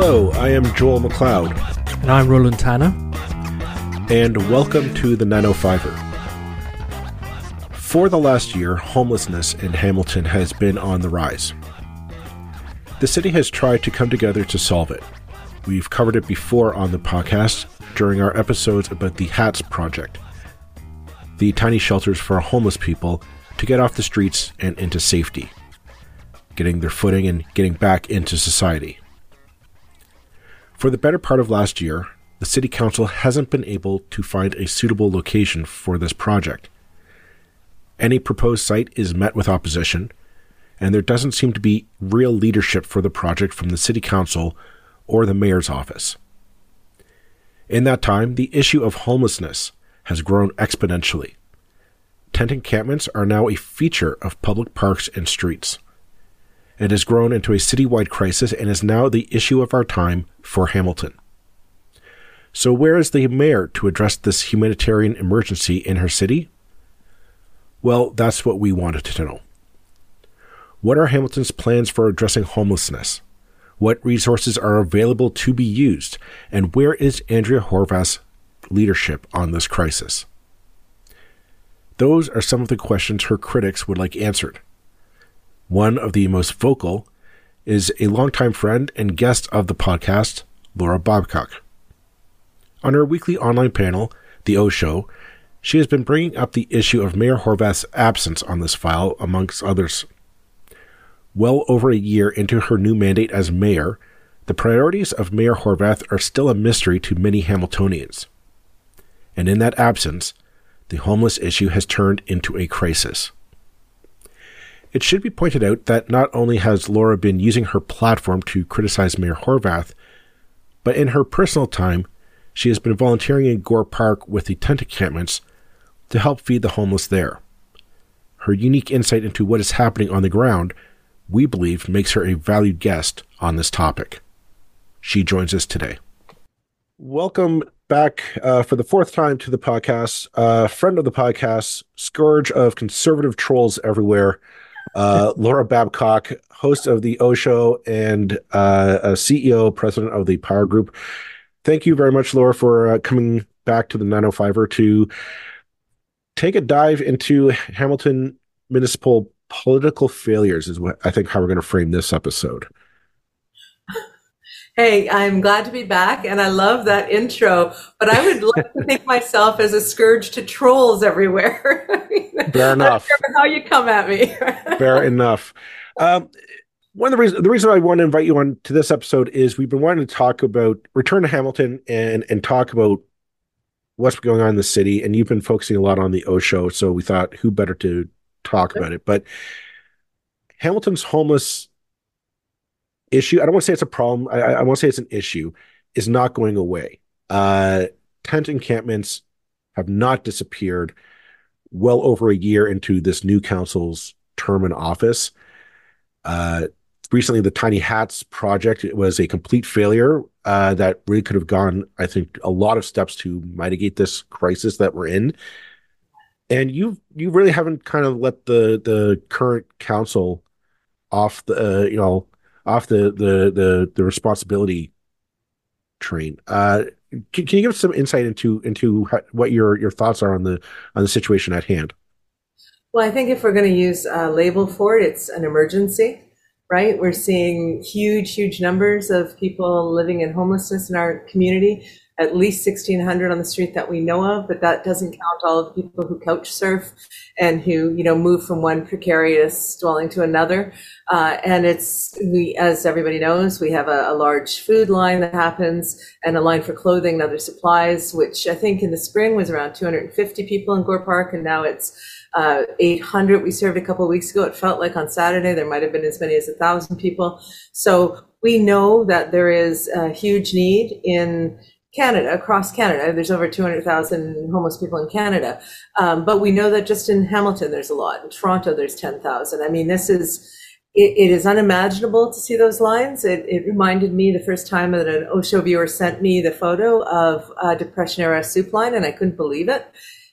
Hello, I am Joel McLeod. And I'm Roland Tanner. And welcome to the 905er. For the last year, homelessness in Hamilton has been on the rise. The city has tried to come together to solve it. We've covered it before on the podcast during our episodes about the HATS project, the tiny shelters for homeless people to get off the streets and into safety, getting their footing and getting back into society. For the better part of last year, the City Council hasn't been able to find a suitable location for this project. Any proposed site is met with opposition, and there doesn't seem to be real leadership for the project from the City Council or the Mayor's office. In that time, the issue of homelessness has grown exponentially. Tent encampments are now a feature of public parks and streets. It has grown into a citywide crisis and is now the issue of our time for Hamilton. So, where is the mayor to address this humanitarian emergency in her city? Well, that's what we wanted to know. What are Hamilton's plans for addressing homelessness? What resources are available to be used? And where is Andrea Horwath's leadership on this crisis? Those are some of the questions her critics would like answered. One of the most vocal is a longtime friend and guest of the podcast, Laura Babcock. On her weekly online panel, The O Show, she has been bringing up the issue of Mayor Horwath's absence on this file, amongst others. Well over a year into her new mandate as mayor, the priorities of Mayor Horwath are still a mystery to many Hamiltonians. And in that absence, the homeless issue has turned into a crisis. It should be pointed out that not only has Laura been using her platform to criticize Mayor Horwath, but in her personal time, she has been volunteering in Gore Park with the tent encampments to help feed the homeless there. Her unique insight into what is happening on the ground, we believe, makes her a valued guest on this topic. She joins us today. Welcome back uh, for the fourth time to the podcast. Uh, friend of the podcast, scourge of conservative trolls everywhere. Uh, Laura Babcock, host of the O Show and uh, CEO, president of the Power Group. Thank you very much, Laura, for uh, coming back to the 905er to take a dive into Hamilton municipal political failures, is what I think how we're going to frame this episode. Hey, I'm glad to be back and I love that intro, but I would like to think myself as a scourge to trolls everywhere. Fair enough. how you come at me. Fair enough. Um, one of the reasons the reason I want to invite you on to this episode is we've been wanting to talk about return to Hamilton and and talk about what's going on in the city. And you've been focusing a lot on the O show, so we thought who better to talk about it. But Hamilton's homeless issue. I don't want to say it's a problem. I, I want to say it's an issue. Is not going away. Uh, tent encampments have not disappeared. Well over a year into this new council's term in office. Uh, recently, the Tiny Hats project was a complete failure. Uh, that really could have gone, I think, a lot of steps to mitigate this crisis that we're in. And you you really haven't kind of let the the current council off the uh, you know off the the the, the responsibility train. Uh, can, can, you give us some insight into into how, what your your thoughts are on the on the situation at hand? Well, I think if we're going to use a label for it, it's an emergency, right? We're seeing huge, huge numbers of people living in homelessness in our community at least 1600 on the street that we know of, but that doesn't count all of the people who couch surf and who, you know, move from one precarious dwelling to another. Uh, and it's, we, as everybody knows, we have a, a, large food line that happens and a line for clothing and other supplies, which I think in the spring was around 250 people in Gore Park. And now it's, uh, 800 we served a couple weeks ago. It felt like on Saturday there might have been as many as a thousand people. So we know that there is a huge need in Canada, across Canada. There's over 200,000 homeless people in Canada. Um, but we know that just in Hamilton, there's a lot. In Toronto, there's 10,000. I mean, this is, it, it is unimaginable to see those lines. It, it, reminded me the first time that an O Show viewer sent me the photo of a Depression era soup line, and I couldn't believe it.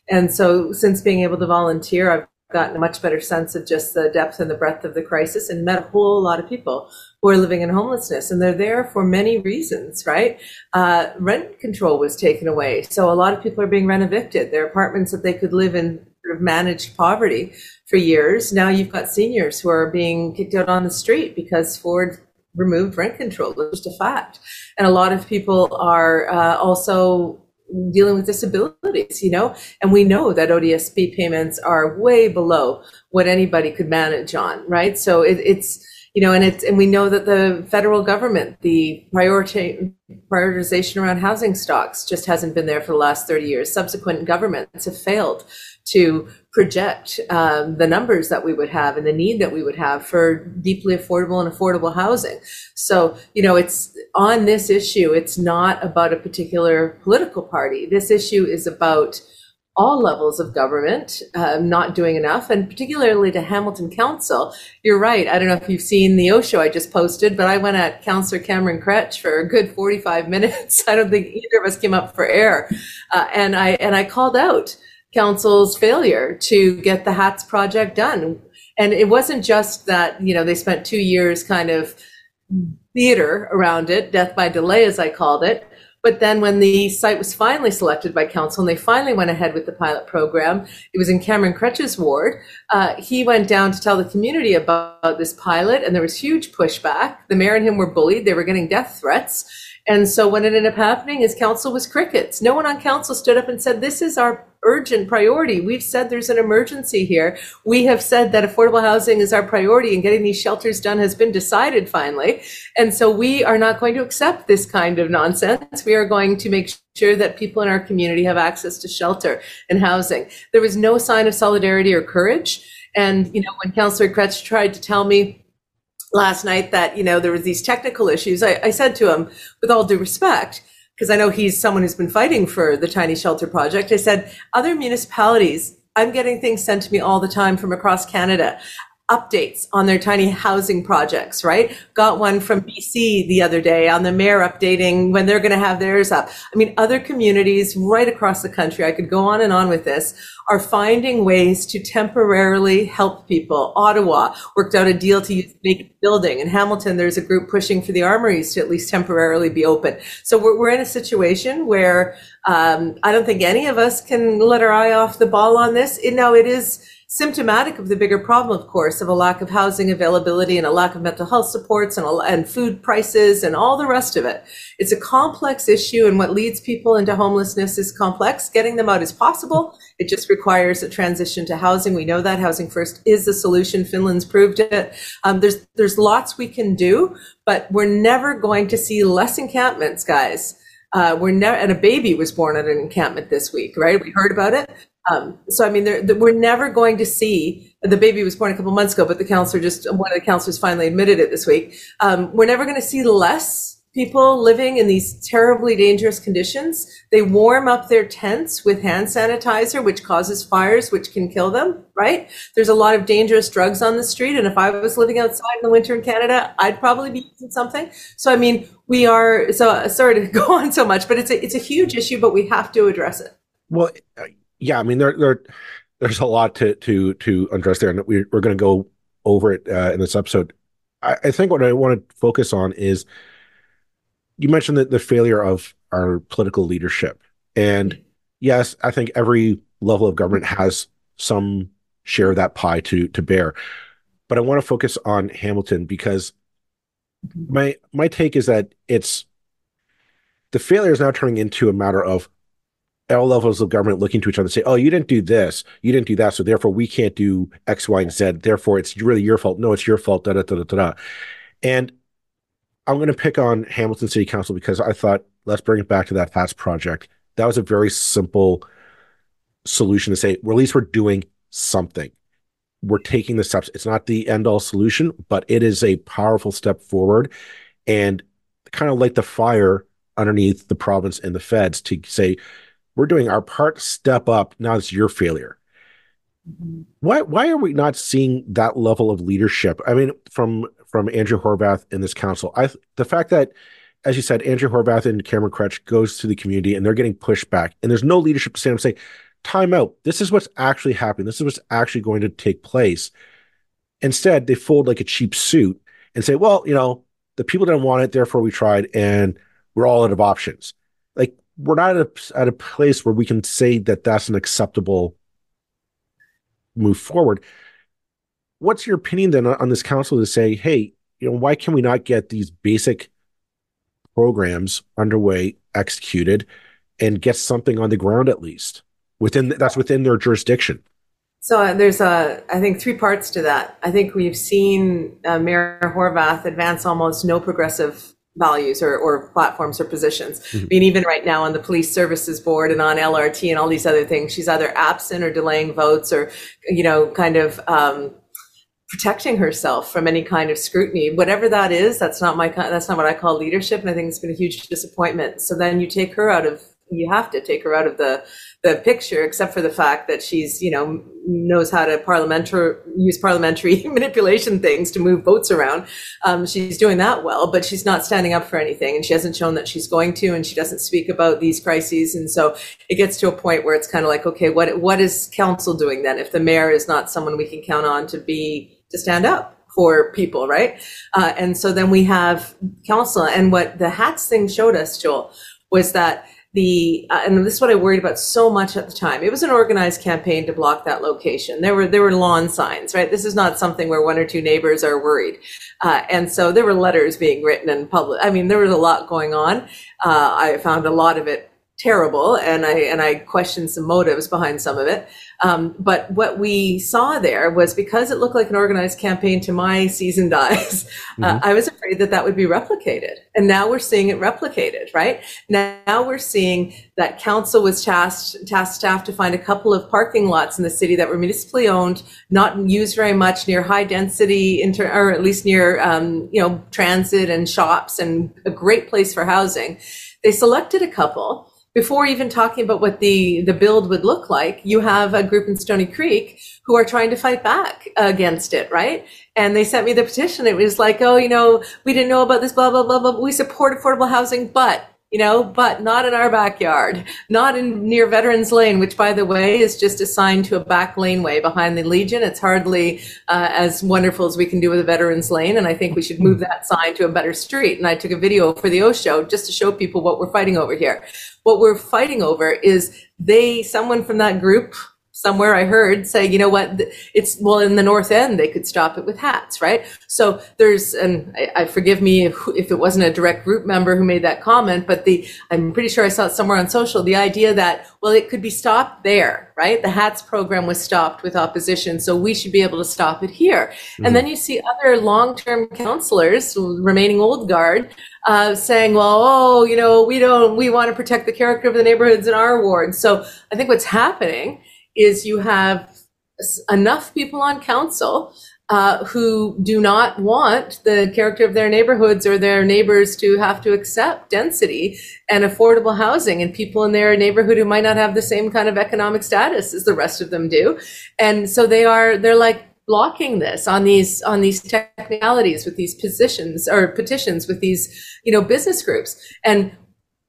And so, since being able to volunteer, I've gotten a much better sense of just the depth and the breadth of the crisis and met a whole lot of people who are living in homelessness, and they're there for many reasons, right? Uh, rent control was taken away, so a lot of people are being rent evicted. Their apartments that they could live in sort of managed poverty for years. Now you've got seniors who are being kicked out on the street because Ford removed rent control. It's just a fact. And a lot of people are uh, also dealing with disabilities, you know, and we know that ODSP payments are way below what anybody could manage on, right? So it, it's, you know, and it's, and we know that the federal government, the priority, prioritization around housing stocks just hasn't been there for the last 30 years. Subsequent governments have failed to project um, the numbers that we would have and the need that we would have for deeply affordable and affordable housing. So, you know, it's on this issue, it's not about a particular political party. This issue is about all levels of government um, not doing enough, and particularly to Hamilton Council. You're right. I don't know if you've seen the O I just posted, but I went at Councillor Cameron Kroetsch for a good 45 minutes. I don't think either of us came up for air, uh, and I and I called out council's failure to get the hats project done and it wasn't just that you know they spent two years kind of theater around it death by delay as i called it but then when the site was finally selected by council and they finally went ahead with the pilot program it was in cameron kroetsch's ward uh, he went down to tell the community about this pilot and there was huge pushback. The mayor and him were bullied. They were getting death threats. And so what ended up happening is council was crickets. No one on council stood up and said, this is our urgent priority. We've said there's an emergency here. We have said that affordable housing is our priority and getting these shelters done has been decided finally. And so we are not going to accept this kind of nonsense. We are going to make sure that people in our community have access to shelter and housing. There was no sign of solidarity or courage. And, you know, when Councillor Kroetsch tried to tell me last night that you know there was these technical issues I, I said to him with all due respect because i know he's someone who's been fighting for the tiny shelter project. I said other municipalities i'm getting things sent to me all the time from across canada updates on their tiny housing projects, right? Got one from BC the other day on the mayor updating when they're going to have theirs up. I mean, other communities right across the country, I could go on and on with this, are finding ways to temporarily help people. Ottawa worked out a deal to use vacant building. In Hamilton, there's a group pushing for the armories to at least temporarily be open. So we're, we're in a situation where um, I don't think any of us can let our eye off the ball on this. It, now it is symptomatic of the bigger problem, of course, of a lack of housing availability and a lack of mental health supports and, and food prices and all the rest of it. It's a complex issue, and what leads people into homelessness is complex. Getting them out is possible. It just requires a transition to housing. We know that housing first is the solution. Finland's proved it. Um, there's there's lots we can do, but we're never going to see less encampments, guys. Uh, we're never, and a baby was born at an encampment this week, right? We heard about it. Um, so I mean, we're never going to see the baby was born a couple months ago, but the counselor just one of the counselors finally admitted it this week. Um, we're never going to see less people living in these terribly dangerous conditions. They warm up their tents with hand sanitizer, which causes fires, which can kill them. Right? There's a lot of dangerous drugs on the street, and if I was living outside in the winter in Canada, I'd probably be using something. So I mean, we are. So sorry to go on so much, but it's a it's a huge issue, but we have to address it. Well, yeah, I mean there there there's a lot to to to address there, and we're we're going to go over it uh, in this episode. I, I think what I want to focus on is you mentioned that the failure of our political leadership, and yes, I think every level of government has some share of that pie to to bear. But I want to focus on Hamilton because my my take is that it's the failure is now turning into a matter of all levels of government looking to each other and say, "Oh, you didn't do this, you didn't do that, so therefore we can't do X, Y, and Z. Therefore, it's really your fault. No, it's your fault." Da da da da da. And I'm going to pick on Hamilton City Council because I thought let's bring it back to that FAST project. That was a very simple solution to say, well, at least we're doing something. We're taking the steps. It's not the end all solution, but it is a powerful step forward and kind of light the fire underneath the province and the feds to say, we're doing our part, step up. Now it's your failure. Mm-hmm. Why why are we not seeing that level of leadership? I mean, from from Andrew Horwath in this council, I the fact that, as you said, Andrew Horwath and Cameron Kroetsch goes to the community and they're getting pushed back, and there's no leadership to stand up and say, "Time out. This is what's actually happening. This is what's actually going to take place." Instead, they fold like a cheap suit and say, "Well, you know, the people didn't want it, therefore we tried, and we're all out of options. We're not at a, at a place where we can say that that's an acceptable move forward. What's your opinion then on this council to say, hey, you know, why can we not get these basic programs underway, executed, and get something on the ground at least within that's within their jurisdiction? So uh, there's a, I think, three parts to that. I think we've seen uh, Mayor Horwath advance almost no progressive values or, or platforms or positions. Mm-hmm. I mean, even right now on the police services board and on LRT and all these other things, she's either absent or delaying votes or, you know, kind of um, protecting herself from any kind of scrutiny. Whatever that is, that's not my that's not what I call leadership, and I think it's been a huge disappointment. So then you take her out of you have to take her out of the the picture, except for the fact that she's, you know, knows how to parliamentary use parliamentary manipulation things to move votes around. Um, she's doing that well, but she's not standing up for anything, and she hasn't shown that she's going to, and she doesn't speak about these crises. And so it gets to a point where it's kind of like, okay, what what is council doing then? If the mayor is not someone we can count on to be to stand up for people, right? Uh, and so then we have council, and what the hats thing showed us, Joel, was that the uh, and this is what I worried about so much at the time. It was an organized campaign to block that location. There were there were lawn signs, right? This is not something where one or two neighbors are worried, uh, and so there were letters being written and public. I mean, there was a lot going on. Uh, I found a lot of it terrible, and I and I questioned some motives behind some of it. Um, but what we saw there was because it looked like an organized campaign to my seasoned eyes, uh, mm-hmm. I was afraid that that would be replicated. And now we're seeing it replicated, right? Now we're seeing that council was tasked, tasked staff to find a couple of parking lots in the city that were municipally owned, not used very much near high density, inter- or at least near, um, you know, transit and shops and a great place for housing. They selected a couple before even talking about what the, the build would look like, you have a group in Stoney Creek who are trying to fight back against it, right? And they sent me the petition. It was like, oh, you know, we didn't know about this, blah, blah, blah, blah. We support affordable housing, but you know, but not in our backyard, not in near Veterans Lane, which, by the way, is just assigned to a back laneway behind the Legion. It's hardly uh, as wonderful as we can do with a Veterans Lane, and I think we should move that sign to a better street. And I took a video for the O show just to show people what we're fighting over here. What we're fighting over is they, someone from that group somewhere I heard say, you know what, it's well in the North End they could stop it with hats, right? So there's, and I, I forgive me if, if, it wasn't a direct group member who made that comment, but the I'm pretty sure I saw it somewhere on social. The idea that well it could be stopped there, right? The hats program was stopped with opposition, so we should be able to stop it here. Mm-hmm. And then you see other long-term counselors, remaining old guard, uh, saying, well, oh, you know, we don't, we want to protect the character of the neighborhoods in our ward. So I think what's happening is you have enough people on council uh, who do not want the character of their neighborhoods or their neighbors to have to accept density and affordable housing and people in their neighborhood who might not have the same kind of economic status as the rest of them do. And so they are they're like blocking this on these on these technicalities with these positions or petitions with these you know business groups. And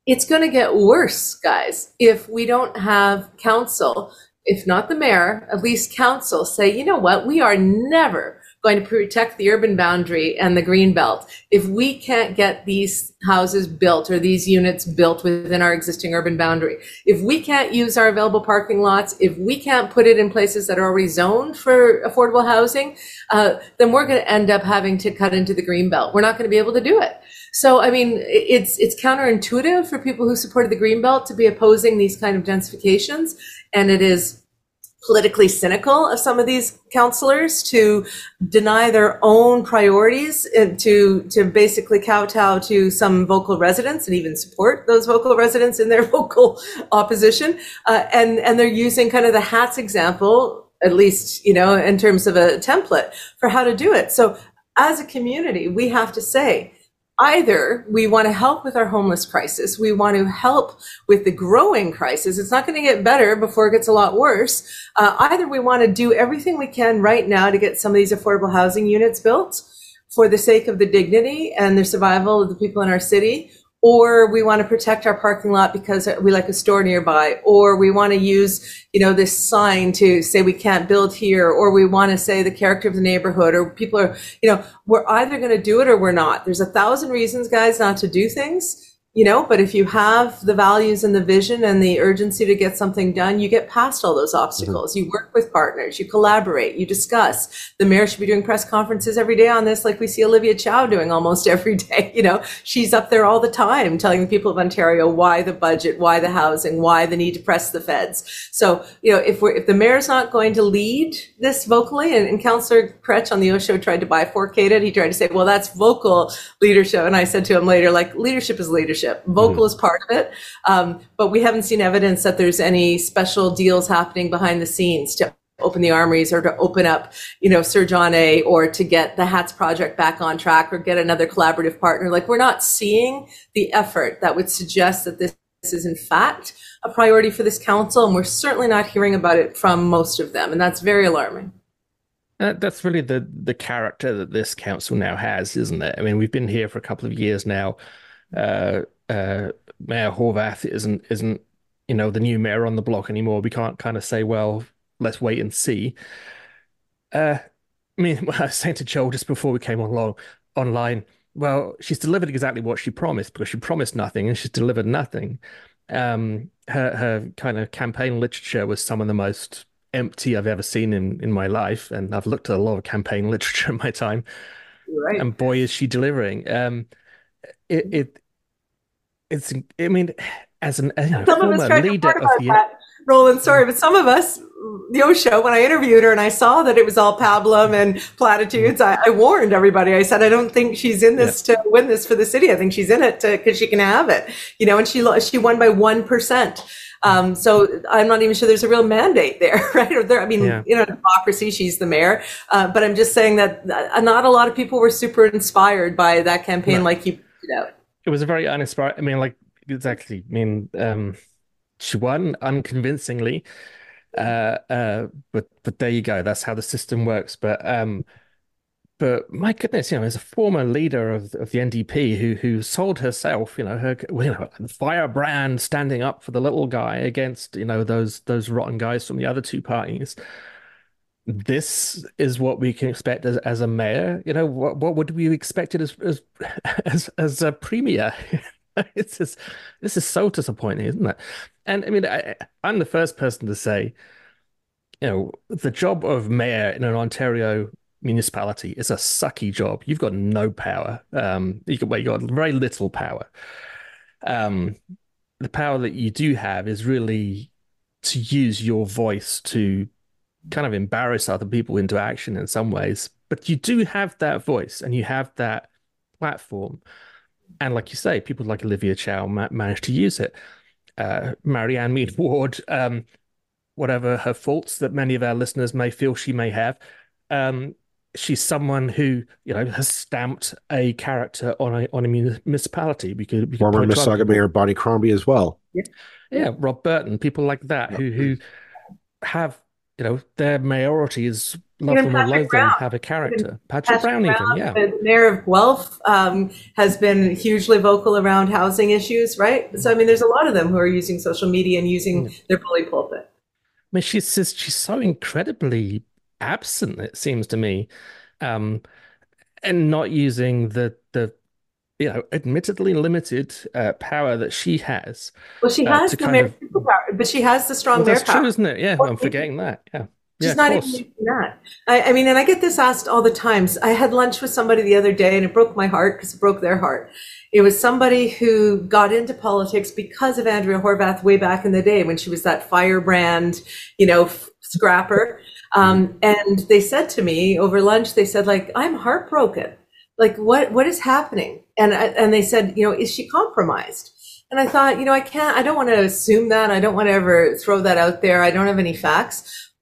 it's going to get worse guys if we don't have council if not the mayor, at least council say, you know what, we are never going to protect the urban boundary and the green belt if we can't get these houses built or these units built within our existing urban boundary. If we can't use our available parking lots, if we can't put it in places that are already zoned for affordable housing, uh, then we're going to end up having to cut into the green belt. We're not going to be able to do it. So, I mean, it's it's counterintuitive for people who supported the green belt to be opposing these kind of densifications, and it is politically cynical of some of these counselors to deny their own priorities and to to basically kowtow to some vocal residents and even support those vocal residents in their vocal opposition. Uh, and and they're using kind of the hats example at least you know in terms of a template for how to do it. So as a community we have to say either we want to help with our homeless crisis, we want to help with the growing crisis. It's not going to get better before it gets a lot worse. Uh, either we want to do everything we can right now to get some of these affordable housing units built for the sake of the dignity and the survival of the people in our city, or we want to protect our parking lot because we like a store nearby, or we want to use, you know, this sign to say we can't build here, or we want to say the character of the neighborhood, or people are, you know, we're either going to do it or we're not. There's a thousand reasons, guys, not to do things you know but if you have the values and the vision and the urgency to get something done you get past all those obstacles. Mm-hmm. you work with partners you collaborate you discuss. The mayor should be doing press conferences every day on this like we see olivia chow doing almost every day you know? She's up there all the time telling the people of ontario why the budget why the housing why the need to press the feds. So you know if we're if the mayor's not going to lead this vocally and, and councillor Kroetsch on the o show tried to bifurcate it. He tried to say well that's vocal leadership. And i said to him later like leadership is leadership leadership. Vocal mm. is part of it, um, but we haven't seen evidence that there's any special deals happening behind the scenes to open the armories or to open up, you know, Sir John A or to get the Hats project back on track or get another collaborative partner. Like we're not seeing the effort that would suggest that this is in fact a priority for this council. And we're certainly not hearing about it from most of them. And that's very alarming. Uh, that's really the the character that this council now has, isn't it? I mean, we've been here for a couple of years now. Uh, uh, Mayor Horwath isn't isn't you know the new mayor on the block anymore. We can't kind of say, well, let's wait and see. Uh, I mean, I was saying to Joel just before we came on online, well, she's delivered exactly what she promised because she promised nothing and she's delivered nothing. Um, her her kind of campaign literature was some of the most empty I've ever seen in in my life, and I've looked at a lot of campaign literature in my time. Right. And boy, is she delivering. Um, it, it it's I mean, as an you know, former leader of the that, Roland, sorry, but some of us, the O show, when I interviewed her and I saw that it was all pablum and platitudes, I, I warned everybody. I said, I don't think she's in this yeah. to win this for the city. I think she's in it because she can have it, you know. And she she won by one percent. Um, so I'm not even sure there's a real mandate there, right? Or there, I mean, yeah. you know, democracy, she's the mayor. Uh, but I'm just saying that uh, not a lot of people were super inspired by that campaign, like you pointed out it was a very uninspired. I mean, like exactly. I mean, um, she won unconvincingly, uh, uh, but but there you go. That's how the system works. But um, but my goodness, you know, as a former leader of of the NDP who who sold herself, you know, her you know firebrand standing up for the little guy against you know those those rotten guys from the other two parties this is what we can expect as, as a mayor. You know, what what would we expect it as as as, as a premier? it's just this is so disappointing, isn't it? And I mean, I, I'm the first person to say, you know, the job of mayor in an Ontario municipality is a sucky job. You've got no power. Um, you got well, you got very little power. Um, the power that you do have is really to use your voice to kind of embarrass other people into action in some ways. But you do have that voice and you have that platform. And like you say, people like Olivia Chow ma- managed to use it. Uh, Marianne Meed Ward, um, whatever her faults that many of our listeners may feel she may have, um, she's someone who you know has stamped a character on a on a municipality. We could, we could former Mississauga Mayor Bonnie Crombie as well. Yeah. yeah, Rob Burton, people like that who who have you know, their mayority is love them or loathe them, have a character. Patrick, Patrick Brown, Brown, even, yeah. The mayor of Guelph um, has been hugely vocal around housing issues, right? So, I mean, there's a lot of them who are using social media and using mm. their bully pulpit. I mean, she's just, she's so incredibly absent, it seems to me, um, and not using the the you know, admittedly limited uh, power that she has. Well, she uh, has uh, the mayor power, but she has the strong well, that's power. true, isn't it? Yeah, well, I'm forgetting that. Yeah. She's yeah, not even using that. I, I, mean, and I get this asked all the times. I had lunch with somebody the other day, and it broke my heart because it broke their heart. It was somebody who got into politics because of Andrea Horwath way back in the day when she was that firebrand, you know, scrapper. Um, and they said to me over lunch, they said, like, I'm heartbroken like what what is happening? And and they said you know is she compromised? And i thought you know i can't i don't want to assume that. I don't want to ever throw that out there. I don't have any facts.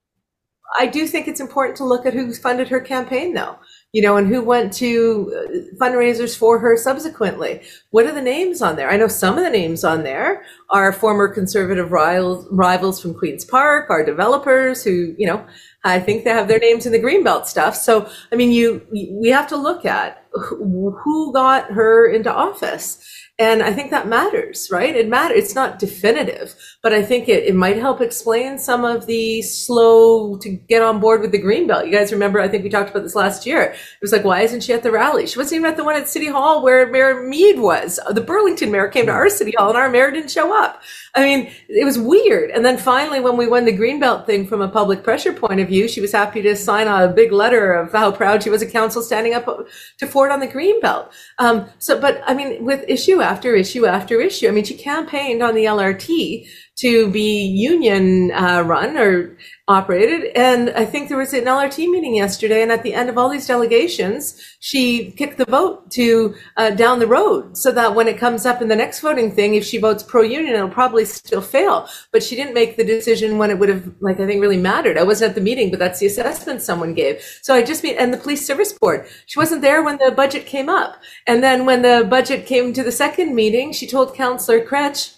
I do think it's important to look at who funded her campaign though you know and who went to uh, fundraisers for her subsequently. What are the names on there? I know some of the names on there are former conservative rivals, from queens park are developers who you know I think they have their names in the greenbelt stuff. So, I mean, you we have to look at who got her into office. And I think that matters, right? It matters. It's not definitive, but I think it, it might help explain some of the slow to get on board with the green belt. You guys remember, I think we talked about this last year. It was like, why isn't she at the rally? She wasn't even at the one at City Hall where Mayor Meed was. The Burlington mayor came to hmm. our City Hall and our mayor didn't show up. I mean, it was weird. And then finally, when we won the Greenbelt thing from a public pressure point of view, she was happy to sign a big letter of how proud she was a council standing up to Ford on the Greenbelt. Um, so, but I mean, with issue after issue after issue, I mean, she campaigned on the LRT to be union uh, run or operated. And I think there was an LRT meeting yesterday, and at the end of all these delegations, she kicked the vote to uh, down the road, so that when it comes up in the next voting thing, if she votes pro-union, it'll probably still fail. But she didn't make the decision when it would have, like I think, really mattered. I wasn't at the meeting, but that's the assessment someone gave. So I just mean, and the police service board, she wasn't there when the budget came up, and then when the budget came to the second meeting, she told Councillor Kroetsch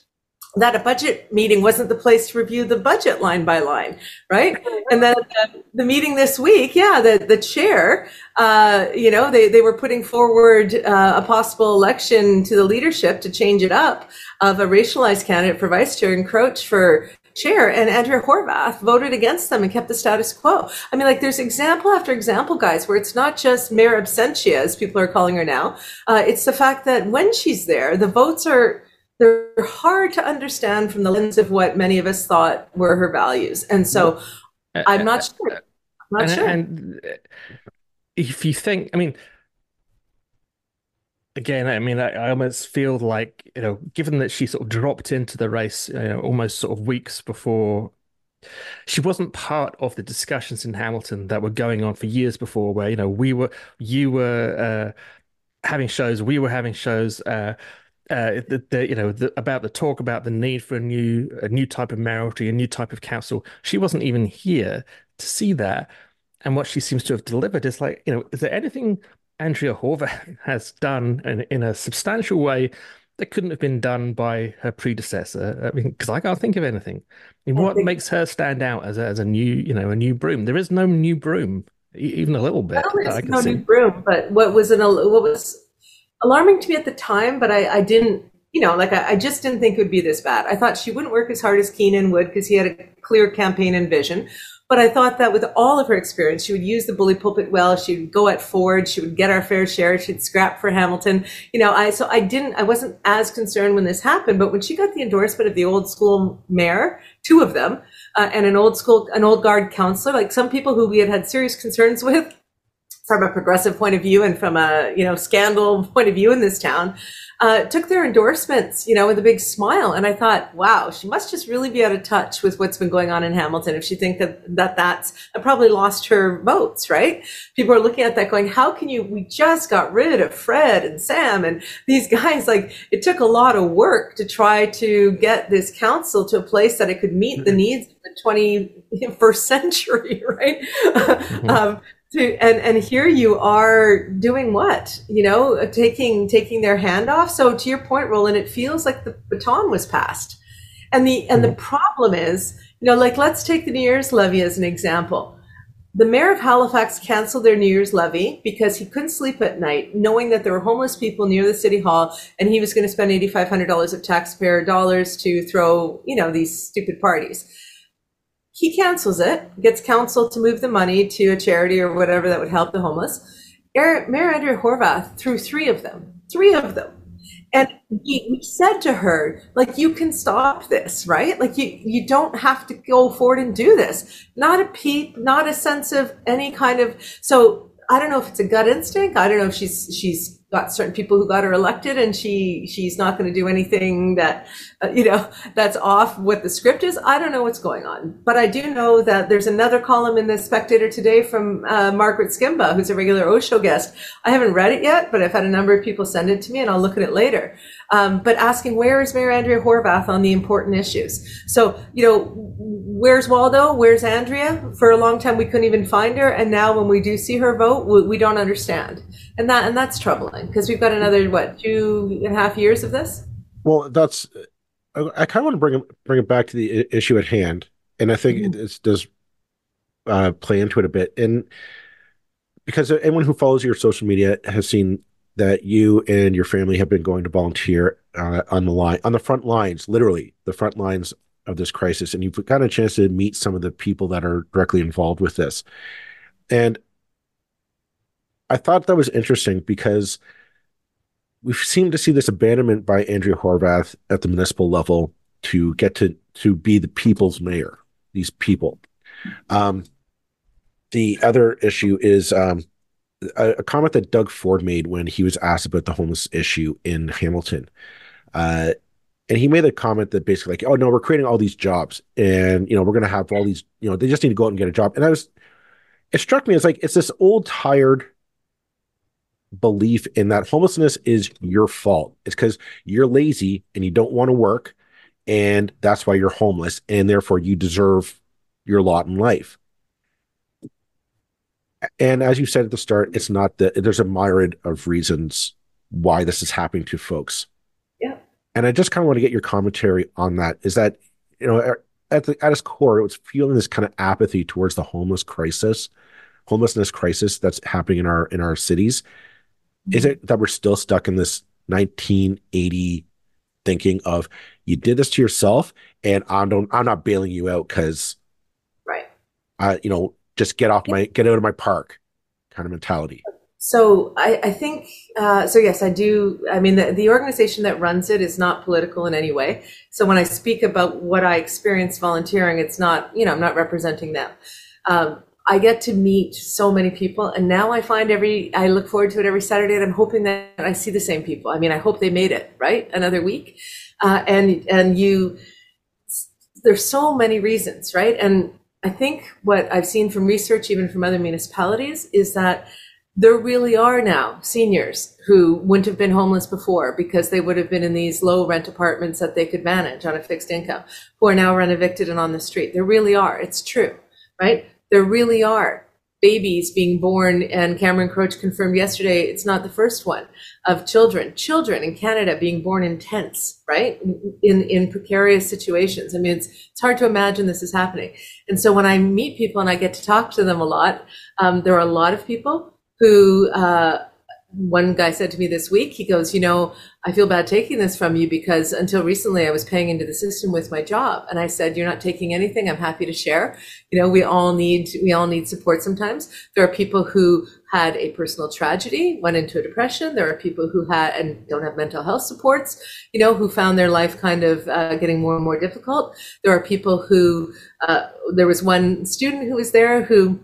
that a budget meeting wasn't the place to review the budget line by line, right? And then the, the meeting this week, yeah, the, the chair, uh, you know, they, they were putting forward uh, a possible election to the leadership to change it up of a racialized candidate for vice chair and Kroetsch for chair and Andrea Horwath voted against them and kept the status quo. I mean, like there's example after example, guys, where it's not just Mayor Absentia, as people are calling her now. Uh, it's the fact that when she's there, the votes are they're hard to understand from the lens of what many of us thought were her values. And so I'm not sure. I'm not and, sure. and if you think, I mean, again, I mean, I, I, almost feel like, you know, given that she sort of dropped into the race, you know, almost sort of weeks before, she wasn't part of the discussions in Hamilton that were going on for years before, where, you know, we were, you were uh, having shows, we were having shows, uh, uh, the, the, you know the, about the talk about the need for a new a new type of mayoralty, a new type of council. She wasn't even here to see that, and what she seems to have delivered is like you know, is there anything Andrea Horwath has done in, in a substantial way that couldn't have been done by her predecessor? I mean, because I can't think of anything. I mean, I what think... makes her stand out as a, as a new you know a new broom? There is no new broom, even a little bit. I, I no see. new broom, but what was an what was alarming to me at the time, but I, I didn't, you know, like I, I, just didn't think it would be this bad. I thought she wouldn't work as hard as Keanin would because he had a clear campaign and vision. But I thought that with all of her experience, she would use the bully pulpit well. She would go at Ford. She would get our fair share. She'd scrap for Hamilton. You know, I, so I didn't, I wasn't as concerned when this happened, but when she got the endorsement of the old school mayor, two of them, uh, and an old school, an old guard counselor, like some people who we had had serious concerns with, from a progressive point of view and from a you know scandal point of view in this town uh, took their endorsements you know with a big smile and i thought wow she must just really be out of touch with what's been going on in hamilton if she think that that that's I probably lost her votes right people are looking at that going how can you we just got rid of fred and sam and these guys like it took a lot of work to try to get this council to a place that it could meet the mm-hmm. needs of the 21st century right mm-hmm. um, to, and and here you are doing what? You know taking taking their hand off? So to your point roland it feels like the baton was passed. And the and the mm-hmm. problem is you know like let's take the new year's levee as an example. The mayor of halifax canceled their new year's levee because he couldn't sleep at night knowing that there were homeless people near the city hall and he was going to spend $8500 of taxpayer dollars to throw you know these stupid parties he cancels it, gets counsel to move the money to a charity or whatever that would help the homeless. Mayor Andrea Horwath threw three of them, three of them. And he, we said to her, like, you can stop this, right? Like, you, you don't have to go forward and do this. Not a peep, not a sense of any kind of. So I don't know if it's a gut instinct. I don't know if she's she's got certain people who got her elected and she she's not going to do anything that uh, you know that's off what the script is. I don't know what's going on. But i do know that there's another column in the spectator today from uh, margaret Shkimba who's a regular O Show guest. I haven't read it yet but i've had a number of people send it to me and i'll look at it later um, but asking where is mayor andrea Horwath on the important issues so you know where's waldo where's andrea for a long time we couldn't even find her and now when we do see her vote we, we don't understand and that and that's troubling because we've got another what two and a half years of this. Well, that's I, I kind of want to bring it bring it back to the issue at hand, and I think mm-hmm. it does uh, play into it a bit. And because anyone who follows your social media has seen that you and your family have been going to volunteer uh, on the line on the front lines, literally the front lines of this crisis, and you've got a chance to meet some of the people that are directly involved with this. And I thought that was interesting because we seem to see this abandonment by Andrea Horwath at the municipal level to get to to be the people's mayor. These people. Um, the other issue is um, a, a, comment that Doug Ford made when he was asked about the homeless issue in Hamilton. Uh, and he made a comment that basically like, oh no, we're creating all these jobs, and you know we're going to have all these, you know, they just need to go out and get a job. And I was, it struck me as like it's this old tired belief in that homelessness is your fault. It's because you're lazy and you don't want to work, and that's why you're homeless, and therefore you deserve your lot in life and as you said at the start, it's not that there's a myriad of reasons why this is happening to folks. Yeah. And I just kind of want to get your commentary on that. Is that, you know, at the at its core, it was feeling this kind of apathy towards the homeless crisis, homelessness crisis that's happening in our in our cities. Mm-hmm. Is it that we're still stuck in this 1980 thinking of you did this to yourself and I don't I'm not bailing you out because right. I you know just get off my get out of my park kind of mentality so I, I think uh, so. Yes, I do. I mean, the, the organization that runs it is not political in any way. So when I speak about what I experience volunteering, it's not you know I'm not representing them. Um, I get to meet so many people, and now I find every I look forward to it every Saturday, and I'm hoping that I see the same people. I mean, I hope they made it right another week, uh, and and you. There's so many reasons, right? And I think what I've seen from research, even from other municipalities, is that there really are now seniors who wouldn't have been homeless before because they would have been in these low rent apartments that they could manage on a fixed income, who are now rent evicted and on the street. There really are. It's true, right? There really are babies being born, and Cameron Kroetsch confirmed yesterday it's not the first one of children, children in Canada being born in tents, right? In in precarious situations. I mean, it's it's hard to imagine this is happening. And so when I meet people and I get to talk to them a lot, um, there are a lot of people who. Uh, one guy said to me this week, he goes, You know, I feel bad taking this from you because until recently I was paying into the system with my job. And I said, You're not taking anything. I'm happy to share. You know, we all need, we all need support sometimes. There are people who had a personal tragedy, went into a depression. There are people who had and don't have mental health supports, you know, who found their life kind of uh, getting more and more difficult. There are people who, uh, there was one student who was there who,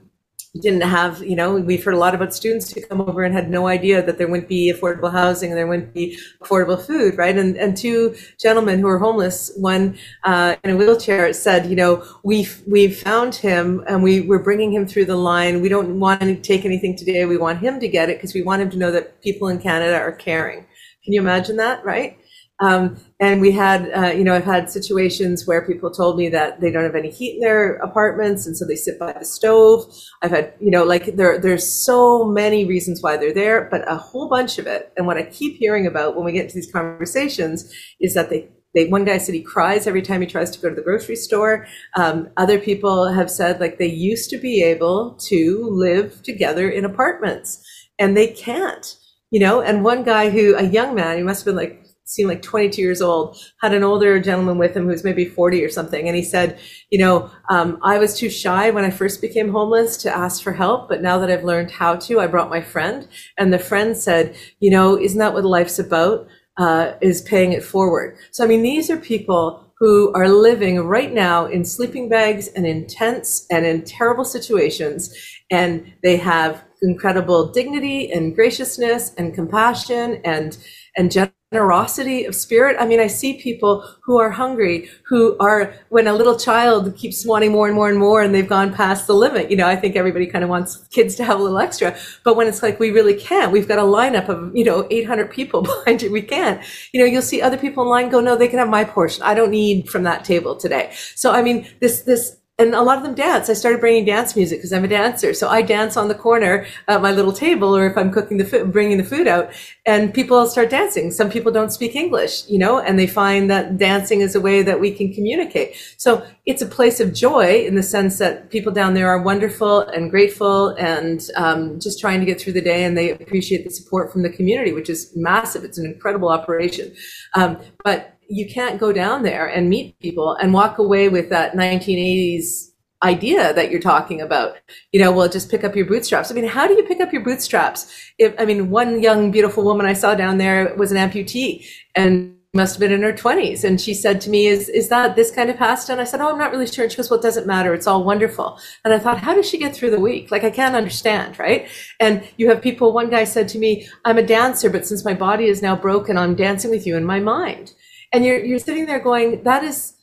didn't have, you know, we've heard a lot about students who come over and had no idea that there wouldn't be affordable housing and there wouldn't be affordable food, right? And and two gentlemen who are homeless, one uh, in a wheelchair, said, you know, we've we've found him and we we're bringing him through the line. We don't want to take anything today. We want him to get it because we want him to know that people in Canada are caring. Can you imagine that, right? Um, and we had, uh, you know, I've had situations where people told me that they don't have any heat in their apartments, and so they sit by the stove. I've had, you know, like there, there's so many reasons why they're there, but a whole bunch of it. And what I keep hearing about when we get into these conversations is that they they, one guy said he cries every time he tries to go to the grocery store. Um, other people have said like they used to be able to live together in apartments and they can't, you know. And one guy who, a young man, he must have been like seemed like 22 years old, had an older gentleman with him who's maybe 40 or something. And he said, you know, um, I was too shy when I first became homeless to ask for help. But now that I've learned how to, I brought my friend. And the friend said, you know, isn't that what life's about? Uh, is paying it forward. So, I mean, these are people who are living right now in sleeping bags and in tents and in terrible situations. And they have incredible dignity and graciousness and compassion and, and generosity of spirit. I mean, I see people who are hungry, who are, when a little child keeps wanting more and more and more and they've gone past the limit, you know, I think everybody kind of wants kids to have a little extra. But when it's like, we really can't, we've got a lineup of, you know, 800 people behind you, we can't. You know, you'll see other people in line go, no, they can have my portion. I don't need from that table today. So, I mean, this, this, and a lot of them dance. I started bringing dance music because I'm a dancer. So I dance on the corner at my little table, or if I'm cooking the food, bringing the food out, and people start dancing. Some people don't speak English, you know, and they find that dancing is a way that we can communicate. So it's a place of joy in the sense that people down there are wonderful and grateful and um, just trying to get through the day, and they appreciate the support from the community, which is massive. It's an incredible operation, um, but you can't go down there and meet people and walk away with that 1980s idea that you're talking about. You know, well, just pick up your bootstraps. I mean, how do you pick up your bootstraps? If I mean, one young beautiful woman I saw down there was an amputee and must have been in her 20s and she said to me is is that this kind of pasta and i said oh i'm not really sure. And she goes well it doesn't matter. It's all wonderful. And i thought how does she get through the week? Like i can't understand right? And you have people one guy said to me i'm a dancer but since my body is now broken i'm dancing with you in my mind and you're you're sitting there going that is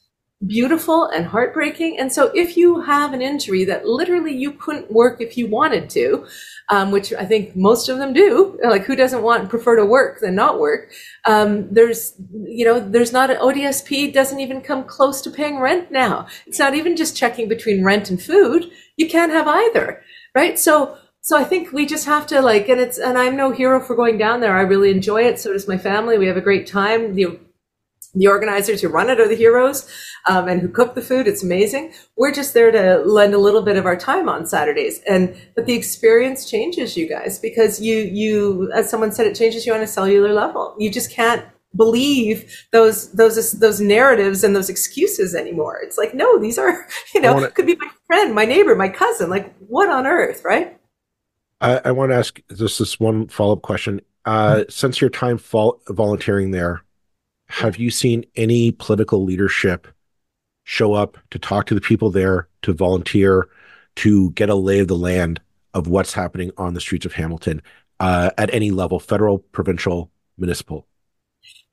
beautiful and heartbreaking and so if you have an injury that literally you couldn't work if you wanted to um, which i think most of them do like who doesn't want prefer to work than not work um, there's you know there's not an odsp doesn't even come close to paying rent now it's not even just checking between rent and food you can't have either right so so I think we just have to like, and it's, and I'm no hero for going down there. I really enjoy it. So does my family. We have a great time. The the organizers who run it are the heroes um, and who cook the food. It's amazing. We're just there to lend a little bit of our time on saturdays. And but the experience changes you guys because you you as someone said it changes you on a cellular level. You just can't believe those those those narratives and those excuses anymore. It's like no these are you know wanna, could be my friend my neighbor my cousin. Like what on earth right? I, I want to ask just this one follow-up question. Uh, since your time vol- volunteering there have you seen any political leadership show up to talk to the people there, to volunteer, to get a lay of the land of what's happening on the streets of Hamilton uh, at any level, federal, provincial, municipal?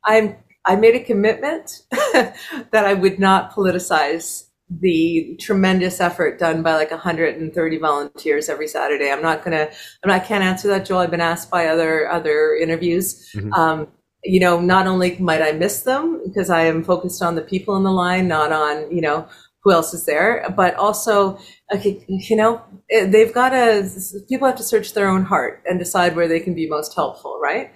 I'm I made a commitment that I would not politicize the tremendous effort done by like 130 volunteers every Saturday. I'm not gonna. I'm not. I can't answer that, Joel. I've been asked by other other interviews. Mm-hmm. Um, you know, not only might I miss them because I am focused on the people in the line, not on, you know, who else is there, but also, okay, you know, eh, they've got to, people have to search their own heart and decide where they can be most helpful, right?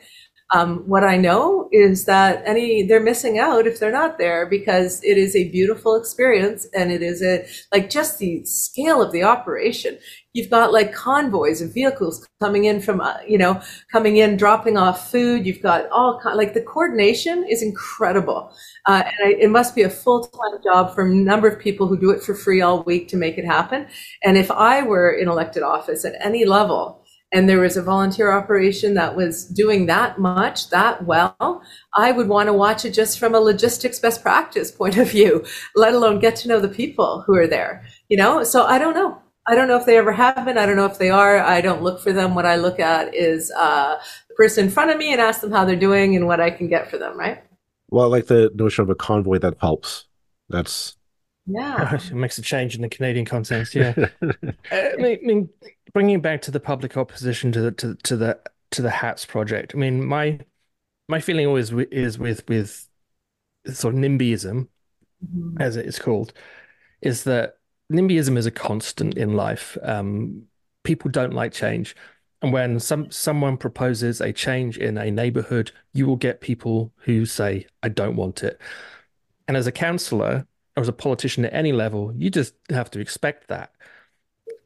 Um, what I know is that any they're missing out if they're not there because it is a beautiful experience and it is a like just the scale of the operation. You've got like convoys of vehicles coming in from uh, you know coming in dropping off food. You've got all like the coordination is incredible, uh, and I, it must be a full time job for a number of people who do it for free all week to make it happen. And if I were in elected office at any level and there was a volunteer operation that was doing that much, that well, I would want to watch it just from a logistics best practice point of view, let alone get to know the people who are there. You know, so I don't know. I don't know if they ever have been. I don't know if they are. I don't look for them. What I look at is uh, the person in front of me and ask them how they're doing and what I can get for them, right? Well, I like the notion of a convoy that helps. That's yeah, it makes a change in the Canadian context. Yeah, I mean, bringing back to the public opposition to the to, to the to the Hats project. I mean, my my feeling always is with with sort of NIMBYism, mm-hmm. as it is called, is that NIMBYism is a constant in life. Um, people don't like change, and when some someone proposes a change in a neighborhood, you will get people who say, "I don't want it." And as a councillor or as a politician at any level, you just have to expect that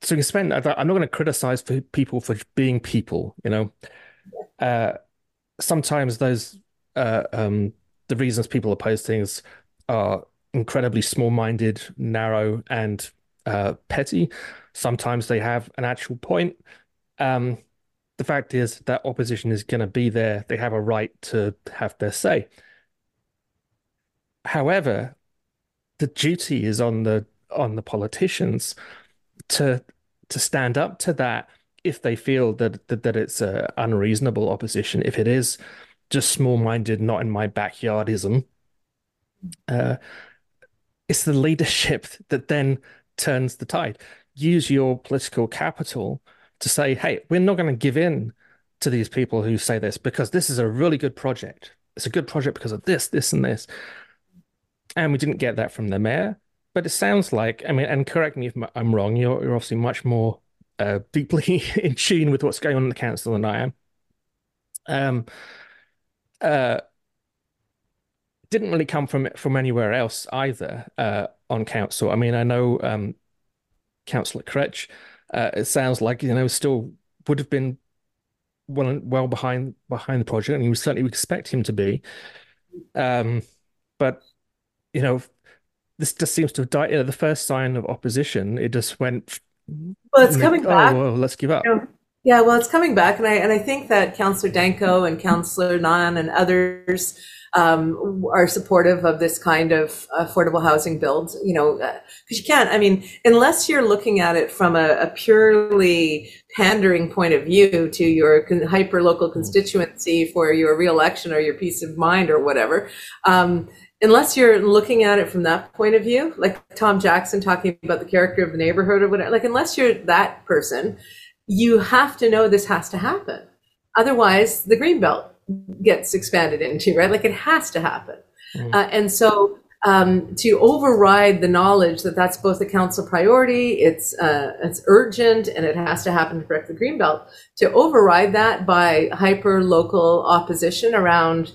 so you spend i'm not going to criticize for people for being people you know? Uh, sometimes those uh, um, the reasons people oppose things are incredibly small-minded narrow and uh, petty. Sometimes they have an actual point. Um, the fact is that opposition is going to be there. They have a right to have their say. However the duty is on the on the politicians to to stand up to that if they feel that that, that it's a unreasonable opposition, if it is just small-minded, not in my backyardism. Uh, it's the leadership that then turns the tide. Use your political capital to say, "Hey, we're not going to give in to these people who say this because this is a really good project. It's a good project because of this, this, and this." And we didn't get that from the mayor. But it sounds like I mean, and correct me if I'm wrong. You're you're obviously much more uh, deeply in tune with what's going on in the council than I am. Um, uh, didn't really come from from anywhere else either uh, on council. I mean, I know um, Councillor Kroetsch. Uh, it sounds like you know still would have been well well behind behind the project, and you certainly would expect him to be. Um, but you know, this just seems to have died. You know, the first sign of opposition, it just went. Well, it's coming oh, back. Well, let's give up. Yeah, well, it's coming back, and I and I think that Councillor Danko and Councillor Nann and others um, are supportive of this kind of affordable housing build. You know, because uh, you can't. I mean, unless you're looking at it from a, a purely pandering point of view to your con- hyper local constituency for your reelection or your peace of mind or whatever. Um, unless you're looking at it from that point of view, like Tom Jackson talking about the character of the neighborhood or whatever, like unless you're that person, you have to know this has to happen. Otherwise, the green belt gets expanded into, right? Like it has to happen. Mm. Uh, and so um, to override the knowledge that that's both a council priority, it's uh, it's urgent, and it has to happen to protect the green belt. To override that by hyper local opposition around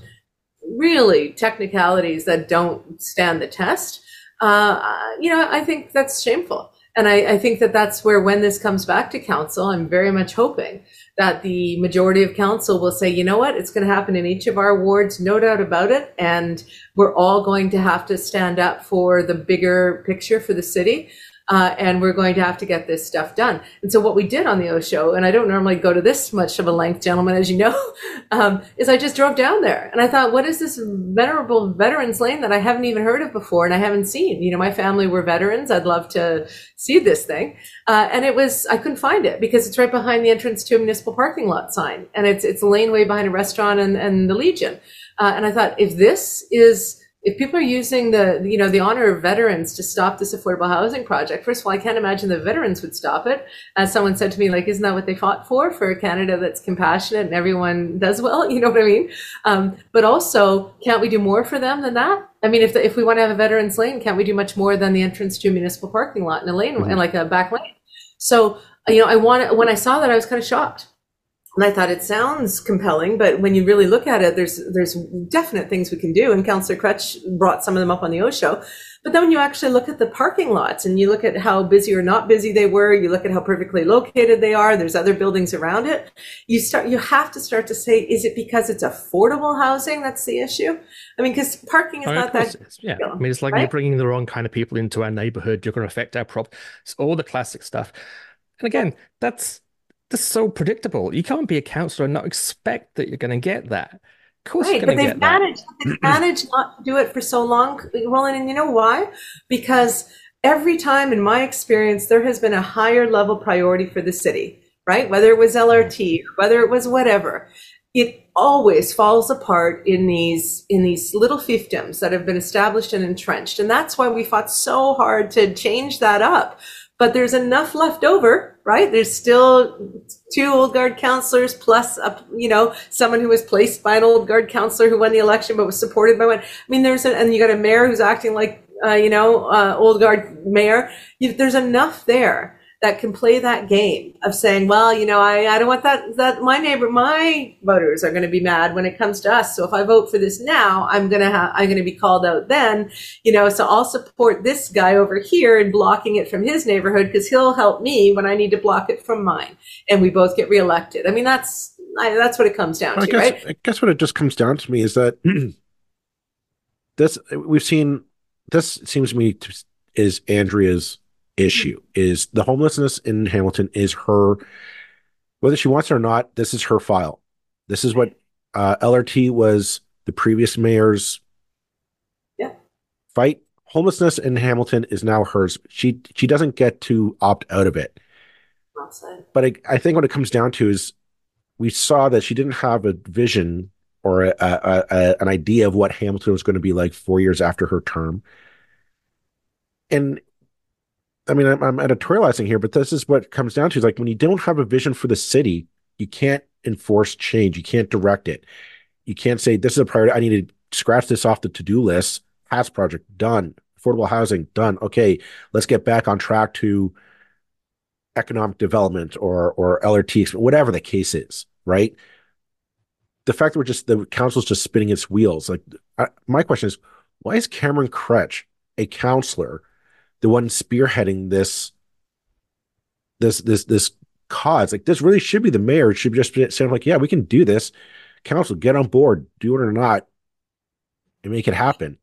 really technicalities that don't stand the test, uh, you know, I think that's shameful. And I, I, think that that's where, when this comes back to council, I'm very much hoping that the majority of council will say, you know what, it's going to happen in each of our wards, no doubt about it. And we're all going to have to stand up for the bigger picture for the city uh, and we're going to have to get this stuff done. And so what we did on the O show, and I don't normally go to this much of a length, gentlemen, as you know, um, is I just drove down there and I thought, what is this venerable veterans lane that I haven't even heard of before and I haven't seen? You know, my family were veterans. I'd love to see this thing. Uh, and it was, I couldn't find it because it's right behind the entrance to a municipal parking lot sign. And it's, it's a laneway behind a restaurant and, and the Legion. Uh, and I thought, if this is if people are using the you know the honor of veterans to stop this affordable housing project first of all i can't imagine the veterans would stop it. As someone said to me like isn't that what they fought for for a canada that's compassionate and everyone does well? You know what i mean? Um, but also can't we do more for them than that? I mean if, the, if we want to have a veterans lane can't we do much more than the entrance to a municipal parking lot and a lane mm-hmm. and like a back lane? So you know i want when i saw that i was kind of shocked and I thought it sounds compelling, but when you really look at it, there's there's definite things we can do. And Councillor Kroetsch brought some of them up on the O show. But then when you actually look at the parking lots and you look at how busy or not busy they were, you look at how perfectly located they are, there's other buildings around it, you start you have to start to say, is it because it's affordable housing that's the issue? I mean, because parking is oh, not that yeah. I mean it's like right? you're bringing the wrong kind of people into our neighborhood, you're gonna affect our prop it's all the classic stuff. And again, that's that's so predictable. You can't be a counselor and not expect that you're going to get that. Of course, right, but they've managed. They've managed not to do it for so long, Roland. And you know why? Because every time, in my experience, there has been a higher level priority for the city. Right, whether it was LRT, whether it was whatever, it always falls apart in these in these little fiefdoms that have been established and entrenched and that's why we fought so hard to change that up but there's enough left over, right? There's still two old guard counselors plus a, you know, someone who was placed by an old guard counselor who won the election but was supported by one. I mean, there's and you got a mayor who's acting like, uh, you know, uh, old guard mayor. You, there's enough there that can play that game of saying, well, you know, I, I don't want that, that my neighbor, my voters are going to be mad when it comes to us. So if I vote for this now, I'm going to have, I'm going to be called out then, you know, so I'll support this guy over here and blocking it from his neighborhood because he'll help me when I need to block it from mine. And we both get reelected. I mean, that's, I, that's what it comes down well, to, guess, right? I guess what it just comes down to me is that this, we've seen, this seems to me to, is Andrea's issue is the homelessness in Hamilton is her whether she wants it or not this is her file. This is what uh, LRT was the previous mayor's yeah. fight. Homelessness in Hamilton is now hers. She she doesn't get to opt out of it. But I, I think what it comes down to is we saw that she didn't have a vision or a, a, a, an idea of what Hamilton was going to be like four years after her term. And I mean, I'm, I'm editorializing here, but this is what comes down to is like when you don't have a vision for the city, you can't enforce change. You can't direct it. You can't say, this is a priority. I need to scratch this off the to do list. Past project done. affordable housing done. Okay, let's get back on track to economic development or or LRT, whatever the case is, right? The fact that we're just the council's just spinning its wheels. Like I, my question is, why is Cameron Kroetsch, a counselor, the one spearheading this this this this cause? Like this really should be the mayor. It should just be saying like, yeah, we can do this. Council, get on board, do it or not, and make it happen.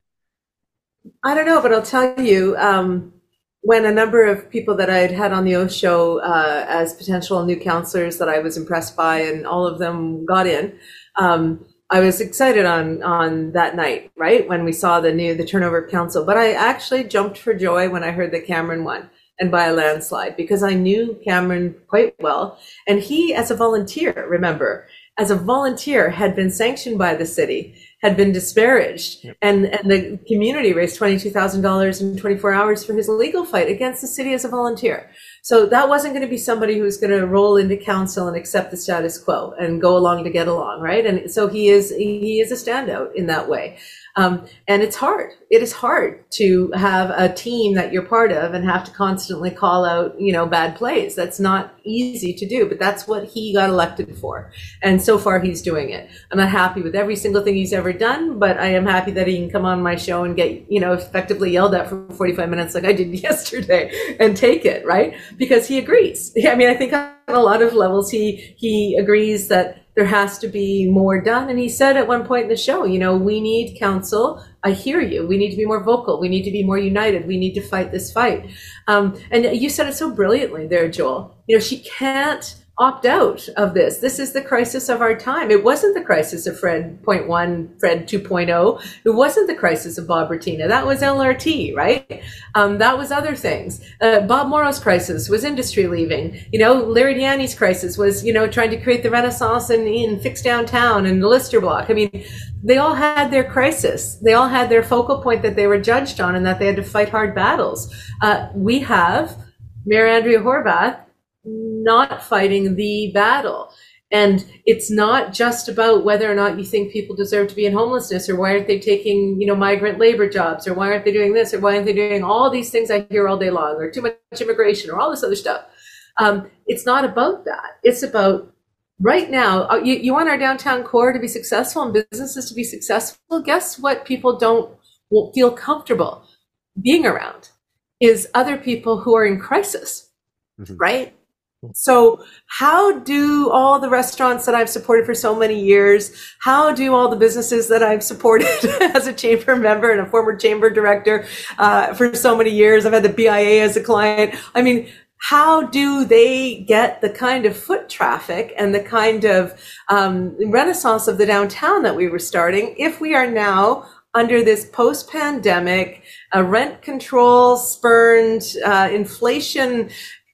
I don't know, but I'll tell you, um, when a number of people that I had had on the O Show uh, as potential new counselors that I was impressed by, and all of them got in. Um, I was excited on on that night, right when we saw the new the turnover of council. But I actually jumped for joy when I heard that Cameron won and by a landslide because I knew Cameron quite well, and he, as a volunteer, remember, as a volunteer, had been sanctioned by the city had been disparaged. Yep. And, and the community raised $22,000 in 24 hours for his legal fight against the city as a volunteer. So that wasn't going to be somebody who's going to roll into council and accept the status quo and go along to get along, right? And so he is, he is a standout in that way. Um, and it's hard. It is hard to have a team that you're part of and have to constantly call out, you know, bad plays. That's not easy to do, but that's what he got elected for. And so far he's doing it. I'm not happy with every single thing he's ever done, but I am happy that he can come on my show and get, you know, effectively yelled at for 45 minutes like I did yesterday and take it, right? Because he agrees. I mean, I think on a lot of levels he he agrees that there has to be more done. And he said at one point in the show, you know, we need counsel. I hear you. We need to be more vocal. We need to be more united. We need to fight this fight. Um, and you said it so brilliantly there, Joel. You know, she can't opt out of this. This is the crisis of our time. It wasn't the crisis of Fred 0.1, Fred 2.0. It wasn't the crisis of Bob Bratina. That was LRT, right? Um, that was other things. Uh, Bob Morrow's crisis was industry leaving. You know, Larry Di Ianni's crisis was, you know, trying to create the renaissance and, fix downtown and the Lister block. I mean, they all had their crisis. They all had their focal point that they were judged on and that they had to fight hard battles. Uh, we have Mayor Andrea Horwath not fighting the battle. And it's not just about whether or not you think people deserve to be in homelessness or why aren't they taking, you know, migrant labor jobs or why aren't they doing this or why aren't they doing all these things I hear all day long or too much immigration or all this other stuff. Um, it's not about that. It's about right now, uh, you, you want our downtown core to be successful and businesses to be successful. Guess what people don't feel comfortable being around is other people who are in crisis, mm-hmm. right? So, how do all the restaurants that I've supported for so many years, how do all the businesses that I've supported as a chamber member and a former chamber director uh, for so many years, I've had the BIA as a client. I mean, how do they get the kind of foot traffic and the kind of um, renaissance of the downtown that we were starting if we are now under this post pandemic, uh, rent control spurned, uh, inflation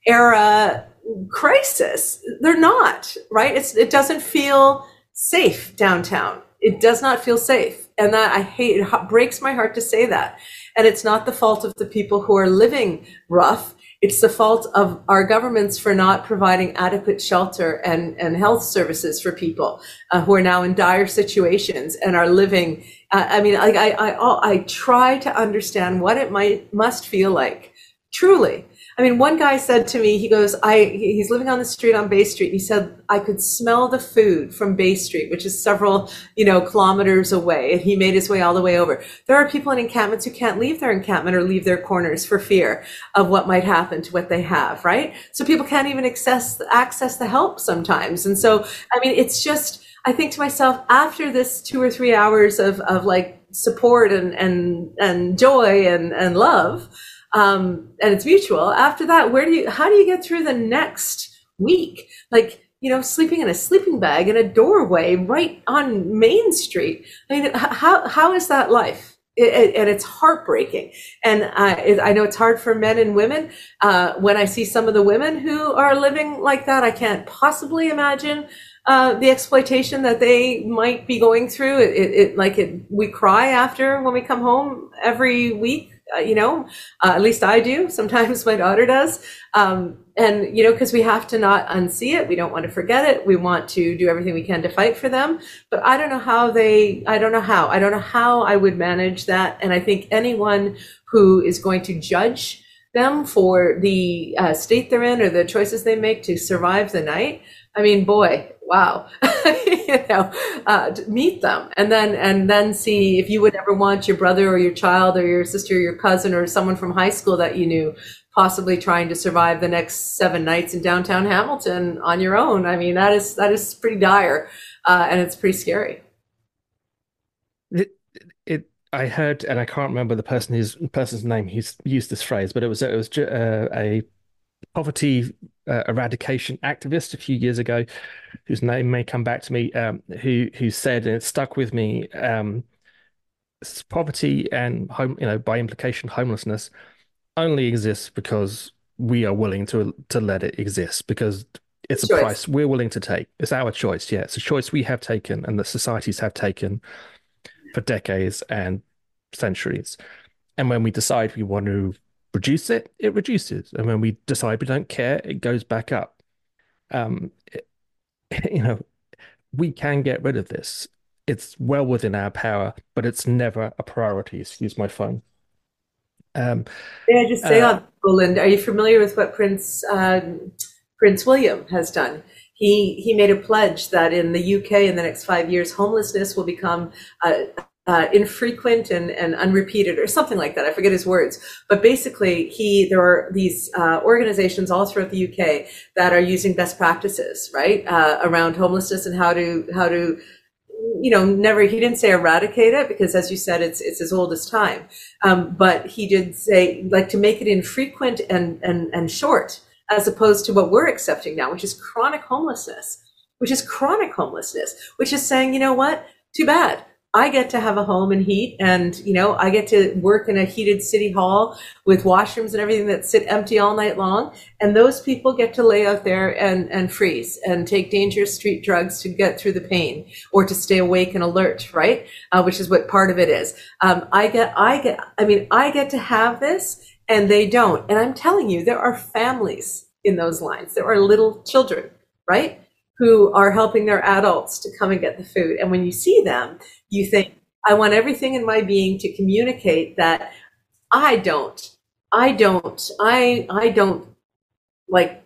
era crisis. They're not, right? It's, it doesn't feel safe downtown. It does not feel safe. And that I hate, it breaks my heart to say that. And it's not the fault of the people who are living rough. It's the fault of our governments for not providing adequate shelter and, and health services for people uh, who are now in dire situations and are living. Uh, I mean, I, I, I, I try to understand what it might must feel like, truly, I mean, one guy said to me, he goes, I, he's living on the street on Bay Street. He said, I could smell the food from Bay Street, which is several, you know, kilometers away. And he made his way all the way over. There are people in encampments who can't leave their encampment or leave their corners for fear of what might happen to what they have, right? So people can't even access, access the help sometimes. And so, I mean, it's just, I think to myself, after this two or three hours of, of like support and, and, and joy and, and love, um, and it's mutual. After that, where do you? How do you get through the next week? Like you know, sleeping in a sleeping bag in a doorway right on Main Street. I mean, how how is that life? It, it, and it's heartbreaking. And uh, it, I know it's hard for men and women. Uh, when I see some of the women who are living like that, I can't possibly imagine uh, the exploitation that they might be going through. It, it, like it, we cry after when we come home every week you know, uh, at least I do. Sometimes my daughter does. Um, and, you know, because we have to not unsee it. We don't want to forget it. We want to do everything we can to fight for them. But I don't know how they, I don't know how. I don't know how I would manage that. And I think anyone who is going to judge them for the uh, state they're in or the choices they make to survive the night, I mean, boy, wow, you know, uh, meet them and then and then see if you would ever want your brother or your child or your sister or your cousin or someone from high school that you knew possibly trying to survive the next seven nights in downtown Hamilton on your own. I mean, that is that is pretty dire, uh, and it's pretty scary. It, I heard, and I can't remember the person person's name who's used this phrase, but it was it was uh, a poverty uh, eradication activist a few years ago, whose name may come back to me, um, who who said, and it stuck with me, um, poverty and home, you know, by implication, homelessness only exists because we are willing to to let it exist because it's a price we're willing to take. It's our choice. Yeah, it's a choice we have taken and the societies have taken for decades and centuries. And when we decide we want to reduce it, it reduces. And when we decide we don't care, it goes back up. Um, it, you know, we can get rid of this. It's well within our power, but it's never a priority. Excuse my phone. Um, May I just say uh, on Poland, are you familiar with what Prince um, Prince William has done? He he made a pledge that in the UK in the next five years, homelessness will become a, uh, infrequent and, and unrepeated or something like that. I forget his words, but basically he, there are these uh, organizations all throughout the UK that are using best practices, right, uh, around homelessness and how to, how to, you know, never, he didn't say eradicate it because as you said, it's, it's as old as time. Um, but he did say like to make it infrequent and, and, and short as opposed to what we're accepting now, which is chronic homelessness, which is chronic homelessness, which is saying, you know what, too bad I get to have a home and heat and, you know, I get to work in a heated city hall with washrooms and everything that sit empty all night long. And those people get to lay out there and, and freeze and take dangerous street drugs to get through the pain or to stay awake and alert, right? Uh, which is what part of it is. Um, I get, I get, I mean, I get to have this and they don't. And I'm telling you, there are families in those lines. There are little children, right? who are helping their adults to come and get the food. And when you see them, you think, I want everything in my being to communicate that I don't, I don't, I, I don't like,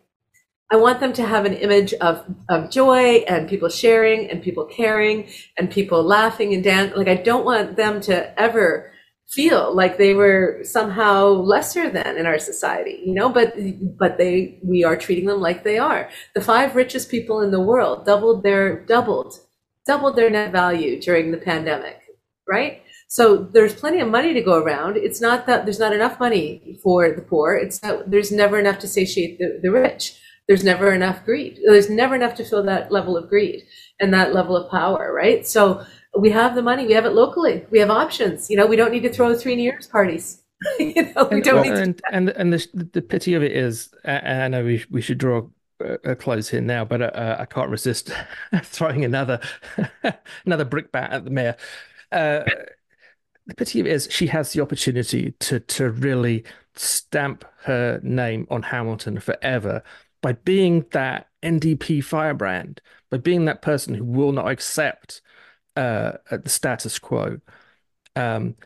I want them to have an image of, of joy and people sharing and people caring and people laughing and dancing. Like, I don't want them to ever feel like they were somehow lesser than in our society you know but but they we are treating them like they are the five richest people in the world doubled their doubled doubled their net value during the pandemic right so there's plenty of money to go around it's not that there's not enough money for the poor it's that there's never enough to satiate the, the rich there's never enough greed there's never enough to fill that level of greed and that level of power right so we have the money. We have it locally. We have options. You know, we don't need to throw three New Year's parties. you know, we and, don't need and, and and the the pity of it is, and I know we we should draw a close here now, but uh, I can't resist throwing another another brickbat at the mayor. Uh, the pity is she has the opportunity to to really stamp her name on Hamilton forever by being that NDP firebrand, by being that person who will not accept uh, the status quo, um,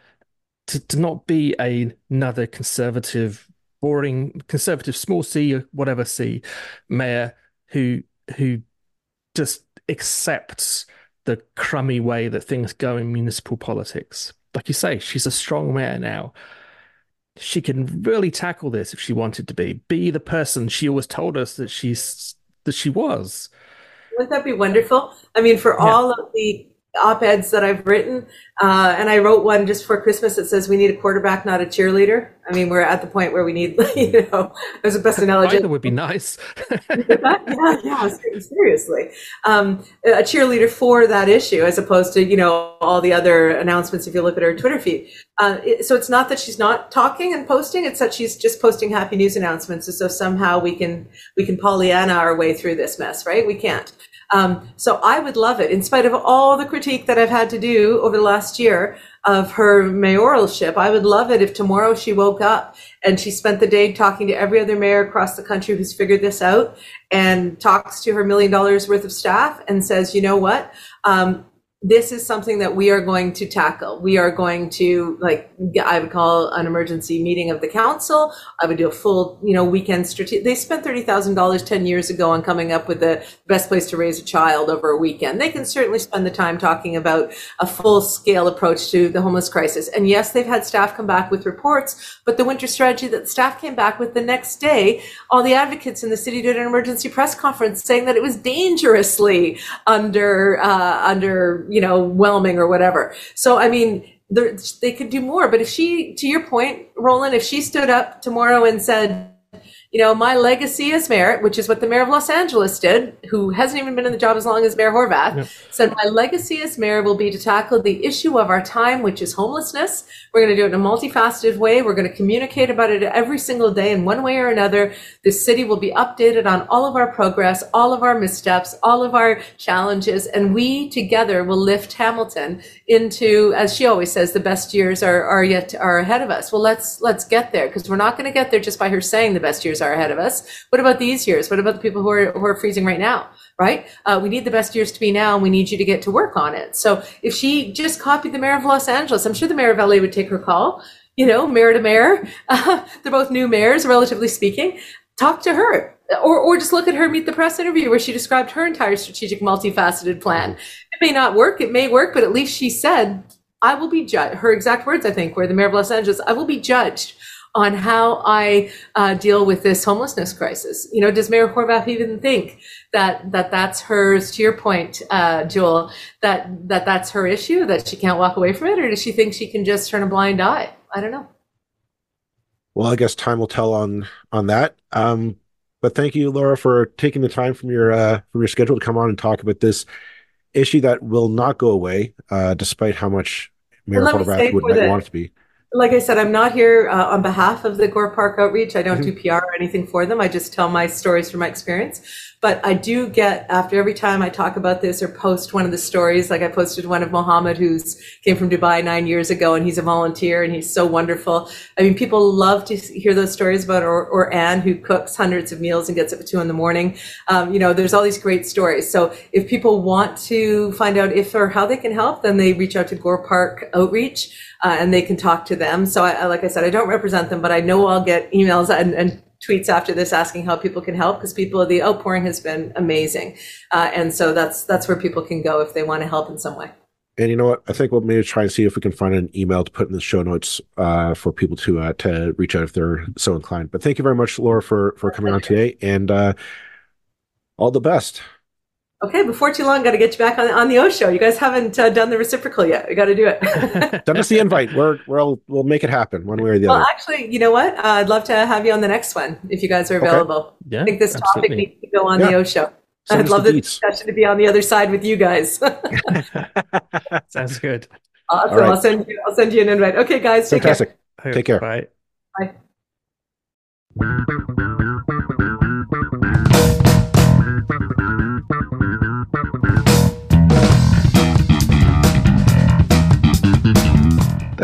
to, to not be a, another conservative, boring, conservative small c, whatever c, mayor who who just accepts the crummy way that things go in municipal politics. Like you say, she's a strong mayor now. She can really tackle this if she wanted to be. Be the person she always told us that she's that she was. Wouldn't that be wonderful? I mean, for yeah. all of the op-eds that I've written, uh, and I wrote one just for Christmas that says we need a quarterback, not a cheerleader. I mean, we're at the point where we need, you know, as the best analogy. Either would be nice. yeah, yeah, seriously, um, a cheerleader for that issue, as opposed to you know all the other announcements. If you look at her Twitter feed, uh, it, so it's not that she's not talking and posting; it's that she's just posting happy news announcements, as so somehow we can we can Pollyanna our way through this mess, right? We can't. Um, so I would love it, in spite of all the critique that I've had to do over the last year. of her mayoralship. I would love it if tomorrow she woke up and she spent the day talking to every other mayor across the country who's figured this out and talks to her million dollars worth of staff and says, you know what? Um, this is something that we are going to tackle. We are going to like I would call an emergency meeting of the council. I would do a full, you know, weekend strategic. They spent thirty thousand dollars ten years ago on coming up with the best place to raise a child over a weekend. They can certainly spend the time talking about a full scale approach to the homeless crisis. And yes, they've had staff come back with reports, but the winter strategy that staff came back with the next day, all the advocates in the city did an emergency press conference saying that it was dangerously under uh, under you know, whelming or whatever. So, I mean, they could do more. But if she, to your point, Roland, if she stood up tomorrow and said, you know, my legacy as mayor, which is what the mayor of Los Angeles did, who hasn't even been in the job as long as Mayor Horwath, yep. said, my legacy as mayor will be to tackle the issue of our time, which is homelessness. We're going to do it in a multifaceted way. We're going to communicate about it every single day in one way or another. The city will be updated on all of our progress, all of our missteps, all of our challenges, and we together will lift Hamilton into, as she always says, the best years are, are yet are ahead of us. Well, let's let's get there because we're not going to get there just by her saying the best years years are ahead of us. What about these years? What about the people who are, who are freezing right now? Right? Uh, we need the best years to be now, and we need you to get to work on it. So if she just copied the mayor of Los Angeles, I'm sure the mayor of LA would take her call. You know, mayor to mayor. Uh, they're both new mayors, relatively speaking. Talk to her. Or, or just look at her meet the press interview where she described her entire strategic multifaceted plan. It may not work, it may work, but at least she said, I will be judged. Her exact words, I think, were the mayor of Los Angeles, I will be judged on how I uh, deal with this homelessness crisis. You know, does Mayor Horwath even think that that that's hers? To your point, uh, Joel, that that that's her issue, that she can't walk away from it, or does she think she can just turn a blind eye? I don't know. Well, I guess time will tell on on that. Um, but thank you, Laura, for taking the time from your uh, from your schedule to come on and talk about this issue that will not go away, uh, despite how much Mayor well, Horwath would want it to be like I said, I'm not here uh, on behalf of the Gore Park Outreach. I don't mm-hmm. do PR or anything for them. I just tell my stories from my experience. But I do get after every time I talk about this or post one of the stories, like I posted one of Mohammed who's came from Dubai nine years ago and he's a volunteer and he's so wonderful. I mean, people love to hear those stories about or, or Anne who cooks hundreds of meals and gets up at two in the morning. Um, you know, there's all these great stories. So if people want to find out if or how they can help, then they reach out to Gore Park Outreach. Uh, and they can talk to them. So, I, like I said, I don't represent them, but I know I'll get emails and, and tweets after this asking how people can help because people the outpouring has been amazing. Uh, and so that's that's where people can go if they want to help in some way. And you know what? I think we'll maybe try and see if we can find an email to put in the show notes uh, for people to uh, to reach out if they're so inclined. But thank you very much laura for for coming on today and uh, all the best Okay, before too long, got to get you back on, on the O show. You guys haven't uh, done the reciprocal yet. We got to do it. Send us the invite. We're, we'll we'll make it happen one way or the well, other. Well, actually, you know what? Uh, I'd love to have you on the next one if you guys are available. Okay. Yeah, I think this absolutely. topic needs to go on yeah. the O show. Send I'd love the, the discussion to be on the other side with you guys. Sounds good. Awesome. Right. I'll send you. I'll send you an invite. Okay, guys. Take Fantastic. Care. Take care. Bye. Bye.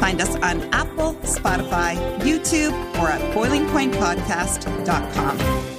Find us on Apple, Spotify, YouTube, or at boilingpointpodcast.com.